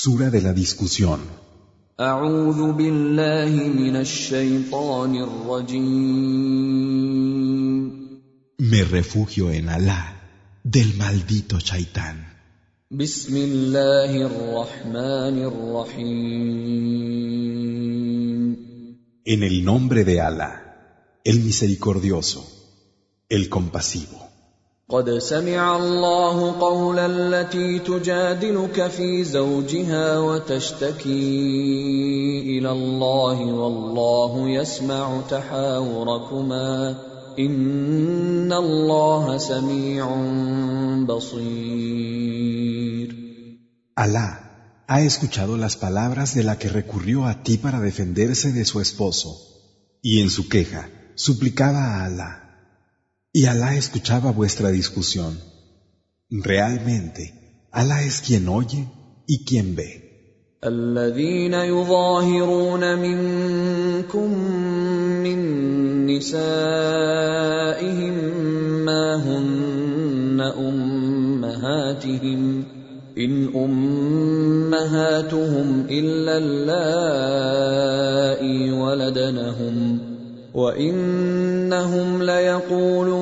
Sura de la discusión. Me refugio en Alá del maldito Shaitán. En el nombre de Alá, el misericordioso, el compasivo. قد سمع الله قول التي تجادلك في زوجها وتشتكي الى الله والله يسمع تحاوركما ان الله سميع بصير Allah ha escuchado las palabras de la que recurrió a ti para defenderse de su esposo y en su queja suplicaba a Allah Y Alá escuchaba vuestra discusión. Realmente, Alá es quien oye y quien ve. الذين يظاهرون منكم من نسائهم ما هن امهاتهم ان امهاتهم الا اللائي ولدنهم وانهم ليقولون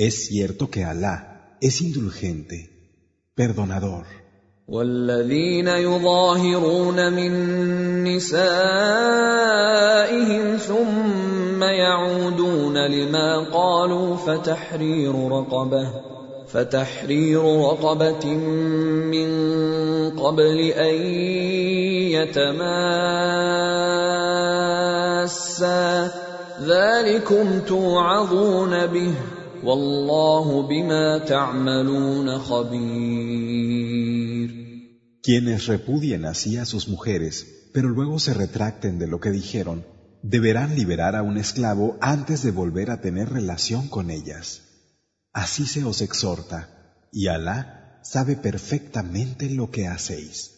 Es cierto que Alá es indulgente, perdonador. والذين يظاهرون من نسائهم ثم يعودون لما قالوا فتحرير رقبه فتحرير رقبه من قبل ان يتماسا ذلكم توعظون به Quienes repudien así a sus mujeres, pero luego se retracten de lo que dijeron, deberán liberar a un esclavo antes de volver a tener relación con ellas. Así se os exhorta, y Alá sabe perfectamente lo que hacéis.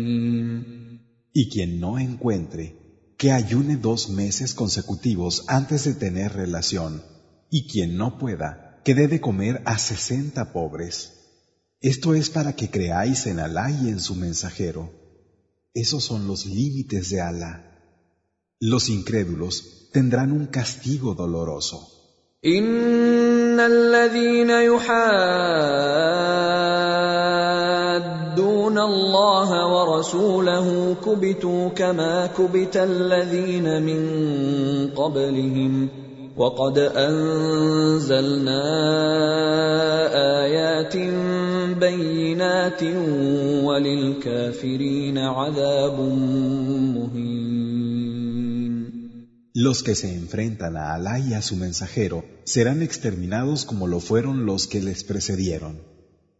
Y quien no encuentre, que ayune dos meses consecutivos antes de tener relación, y quien no pueda, que debe comer a sesenta pobres. Esto es para que creáis en Alá y en su mensajero. Esos son los límites de Alá. Los incrédulos tendrán un castigo doloroso. وَرَسُولَهُ كُبِتُوا كَمَا كُبِتَ الَّذِينَ مِن قَبْلِهِمْ وَقَدْ أَنزَلْنَا آيَاتٍ بَيِّنَاتٍ وَلِلْكَافِرِينَ عَذَابٌ مُهِينٌ Los que se enfrentan a Alá y a su mensajero serán exterminados como lo fueron los que les precedieron.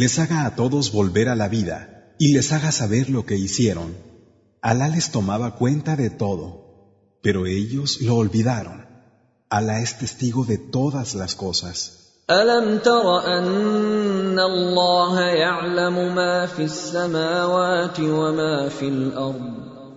les haga a todos volver a la vida y les haga saber lo que hicieron. Alá les tomaba cuenta de todo, pero ellos lo olvidaron. Alá es testigo de todas las cosas.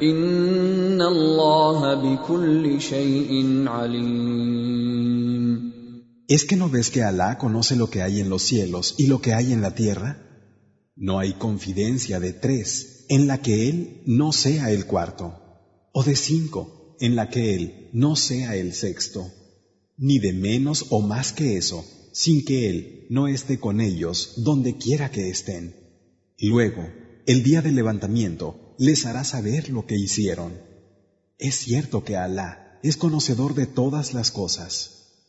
¿Es que no ves que Alá conoce lo que hay en los cielos y lo que hay en la tierra? No hay confidencia de tres en la que Él no sea el cuarto, o de cinco en la que Él no sea el sexto, ni de menos o más que eso, sin que Él no esté con ellos donde quiera que estén. Luego, el día del levantamiento, les hará saber lo que hicieron. Es cierto que Alá es conocedor de todas las cosas.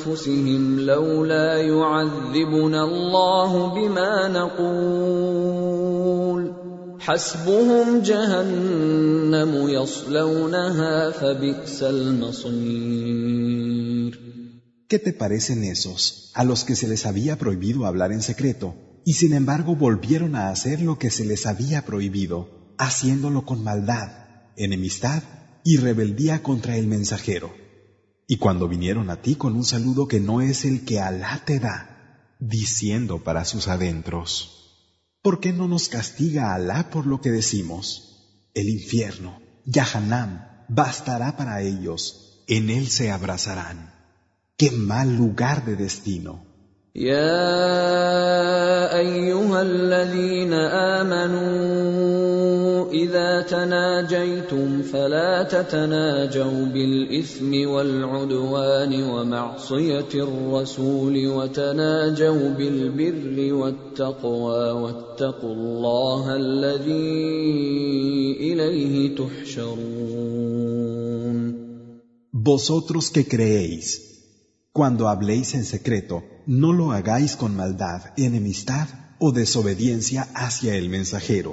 ¿Qué te parecen esos a los que se les había prohibido hablar en secreto y sin embargo volvieron a hacer lo que se les había prohibido, haciéndolo con maldad, enemistad y rebeldía contra el mensajero? Y cuando vinieron a ti con un saludo que no es el que Alá te da, diciendo para sus adentros, ¿por qué no nos castiga Alá por lo que decimos? El infierno, Yahanam, bastará para ellos, en él se abrazarán. ¡Qué mal lugar de destino! اذا تناجيتم فلا تتناجوا بالاثم والعدوان ومعصيه الرسول وتناجوا بالبر والتقوى واتقوا الله الذي اليه تحشرون Vosotros que creéis Cuando habléis en secreto, no lo hagáis con maldad, enemistad o desobediencia hacia el mensajero.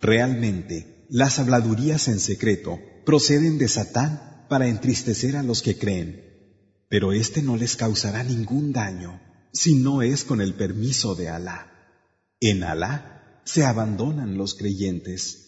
Realmente, las habladurías en secreto proceden de Satán para entristecer a los que creen, pero este no les causará ningún daño si no es con el permiso de Alá. En Alá se abandonan los creyentes.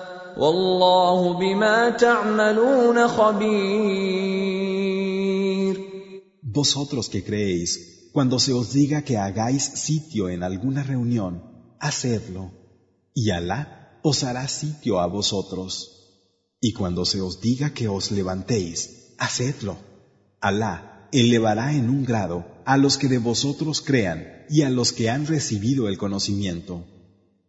Vosotros que creéis, cuando se os diga que hagáis sitio en alguna reunión, hacedlo, y Alá os hará sitio a vosotros. Y cuando se os diga que os levantéis, hacedlo. Alá elevará en un grado a los que de vosotros crean y a los que han recibido el conocimiento.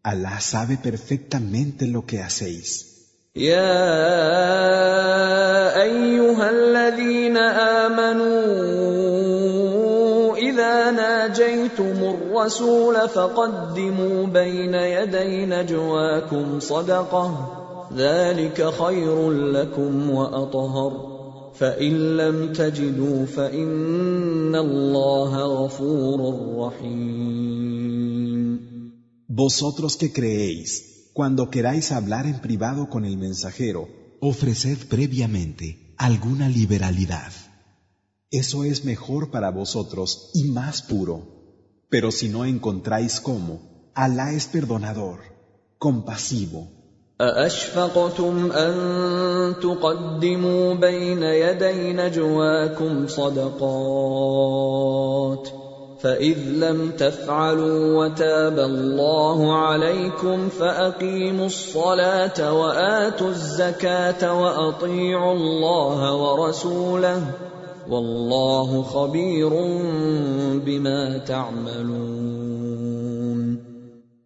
Alá sabe perfectamente lo que hacéis. يا أيها الذين آمنوا إذا ناجيتم الرسول فقدموا بين يدي نجواكم صدقة ذلك خير لكم وأطهر فإن لم تجدوا فإن الله غفور رحيم Vosotros que creéis, cuando queráis hablar en privado con el mensajero, ofreced previamente alguna liberalidad. Eso es mejor para vosotros y más puro. Pero si no encontráis cómo, Alá es perdonador, compasivo. فإذ لم تفعلوا وتاب الله عليكم فأقيموا الصلاة وآتوا الزكاة وأطيعوا الله ورسوله والله خبير بما تعملون.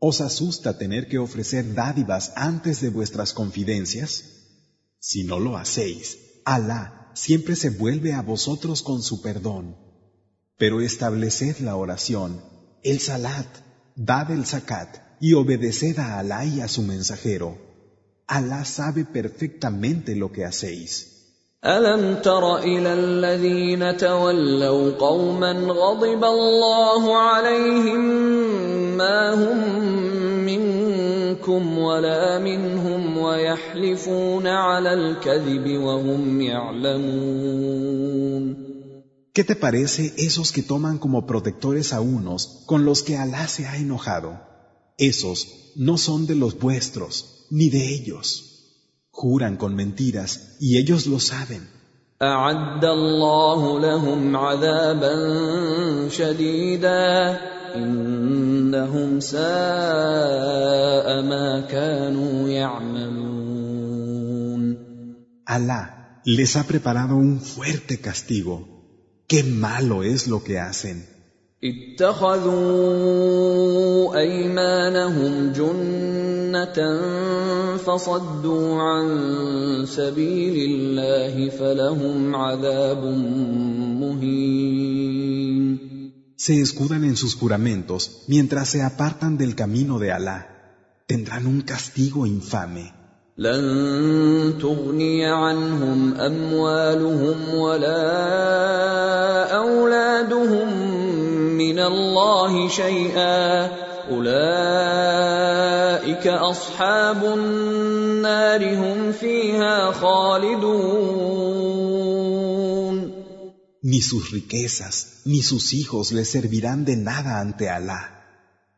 ¿Os asusta tener que ofrecer dádivas antes de vuestras confidencias? Si no lo hacéis, Allah siempre se vuelve a vosotros con su perdón. Pero estableced la oración, el salat, dad el zakat y obedeced a Alá y a su mensajero. Alá sabe perfectamente lo que hacéis. ألم تر إلى الذين تولوا قوما غضب الله عليهم ما هم منكم ولا منهم ويحلفون على الكذب وهم يعلمون ¿Qué te parece esos que toman como protectores a unos con los que Alá se ha enojado? Esos no son de los vuestros, ni de ellos. Juran con mentiras y ellos lo saben. Alá les ha preparado un fuerte castigo Qué malo es lo que hacen. Se escudan en sus juramentos mientras se apartan del camino de Alá. Tendrán un castigo infame ni sus riquezas ni sus hijos les servirán de nada ante Alá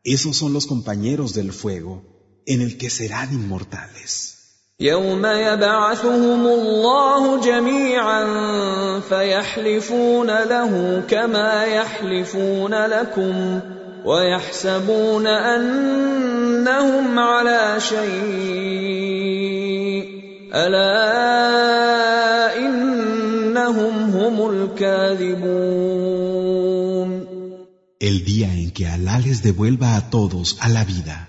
esos son los compañeros del fuego en el que serán inmortales يوم يبعثهم الله جميعا فيحلفون له كما يحلفون لكم ويحسبون انهم على شيء الا انهم هم الكاذبون El día en que Alá les devuelva a todos a la vida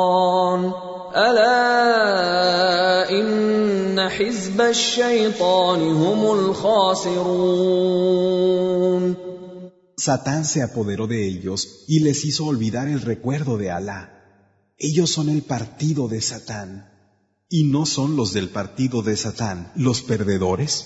Satán se apoderó de ellos y les hizo olvidar el recuerdo de Alá. Ellos son el partido de Satán. ¿Y no son los del partido de Satán los perdedores?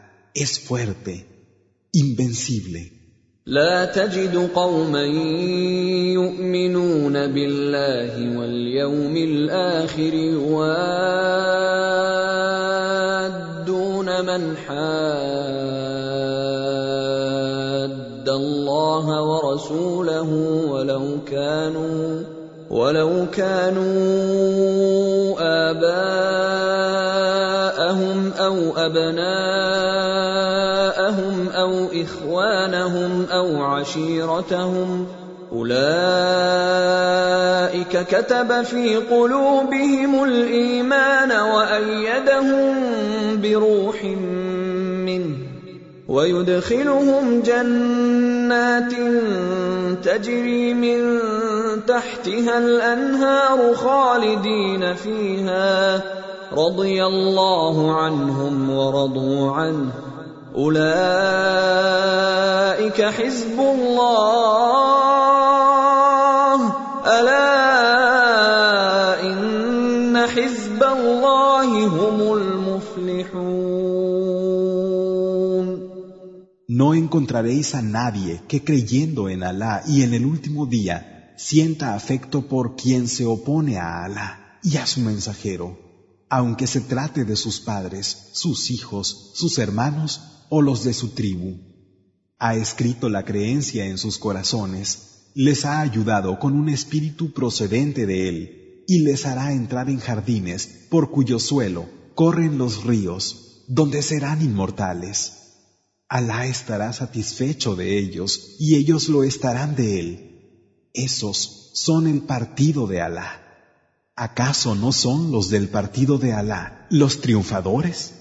es fuerte, invencible. لا تجد قوما يؤمنون بالله واليوم الاخر يوادون من حاد الله ورسوله ولو كانوا ولو كانوا آباءهم أو أبناء اخوانهم او عشيرتهم اولئك كتب في قلوبهم الايمان وايدهم بروح منه ويدخلهم جنات تجري من تحتها الانهار خالدين فيها رضي الله عنهم ورضوا عنه No encontraréis a nadie que creyendo en Alá y en el último día sienta afecto por quien se opone a Alá y a su mensajero aunque se trate de sus padres, sus hijos, sus hermanos o los de su tribu. Ha escrito la creencia en sus corazones, les ha ayudado con un espíritu procedente de él, y les hará entrar en jardines por cuyo suelo corren los ríos, donde serán inmortales. Alá estará satisfecho de ellos, y ellos lo estarán de él. Esos son el partido de Alá. ¿Acaso no son los del partido de Alá los triunfadores?